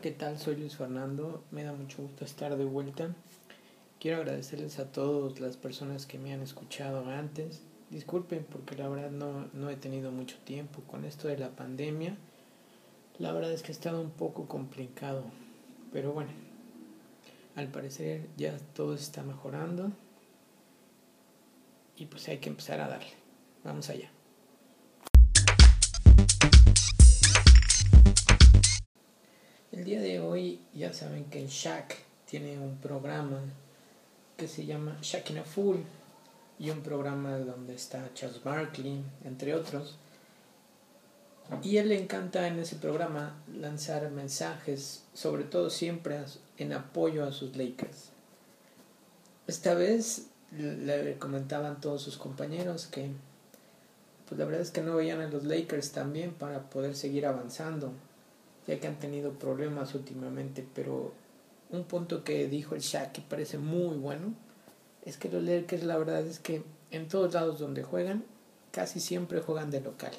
¿qué tal? Soy Luis Fernando, me da mucho gusto estar de vuelta. Quiero agradecerles a todas las personas que me han escuchado antes. Disculpen porque la verdad no, no he tenido mucho tiempo con esto de la pandemia. La verdad es que ha estado un poco complicado, pero bueno, al parecer ya todo está mejorando y pues hay que empezar a darle. Vamos allá. El día de hoy ya saben que Shaq tiene un programa que se llama Shaq in a Full y un programa donde está Charles Barkley, entre otros. Y él le encanta en ese programa lanzar mensajes, sobre todo siempre en apoyo a sus Lakers. Esta vez le comentaban todos sus compañeros que pues la verdad es que no veían a los Lakers también para poder seguir avanzando ya que han tenido problemas últimamente, pero un punto que dijo el Shaq que parece muy bueno es que los Lakers la verdad es que en todos lados donde juegan casi siempre juegan de local.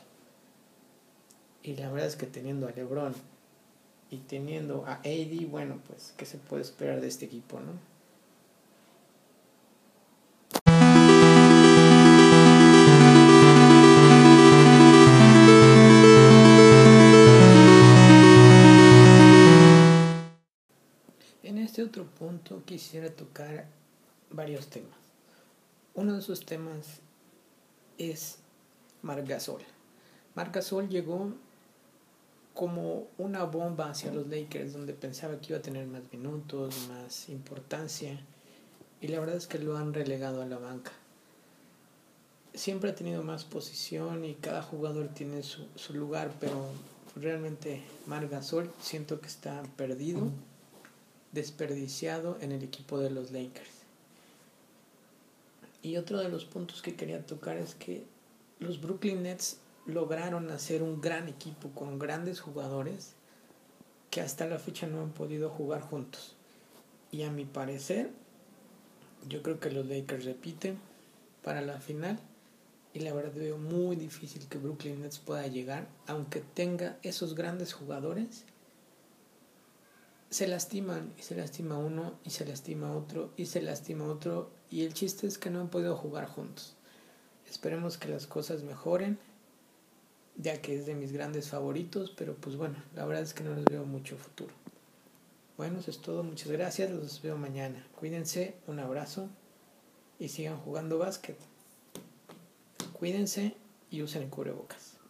Y la verdad es que teniendo a LeBron y teniendo a AD, bueno, pues qué se puede esperar de este equipo, ¿no? Quisiera tocar varios temas. Uno de esos temas es Margasol. Margasol llegó como una bomba hacia los Lakers donde pensaba que iba a tener más minutos, más importancia y la verdad es que lo han relegado a la banca. Siempre ha tenido más posición y cada jugador tiene su, su lugar, pero realmente Margasol siento que está perdido desperdiciado en el equipo de los Lakers. Y otro de los puntos que quería tocar es que los Brooklyn Nets lograron hacer un gran equipo con grandes jugadores que hasta la fecha no han podido jugar juntos. Y a mi parecer, yo creo que los Lakers repiten para la final. Y la verdad veo muy difícil que Brooklyn Nets pueda llegar, aunque tenga esos grandes jugadores se lastiman y se lastima uno y se lastima otro y se lastima otro y el chiste es que no han podido jugar juntos. Esperemos que las cosas mejoren, ya que es de mis grandes favoritos, pero pues bueno, la verdad es que no les veo mucho futuro. Bueno, eso es todo, muchas gracias, los veo mañana. Cuídense, un abrazo y sigan jugando básquet. Cuídense y usen cubrebocas.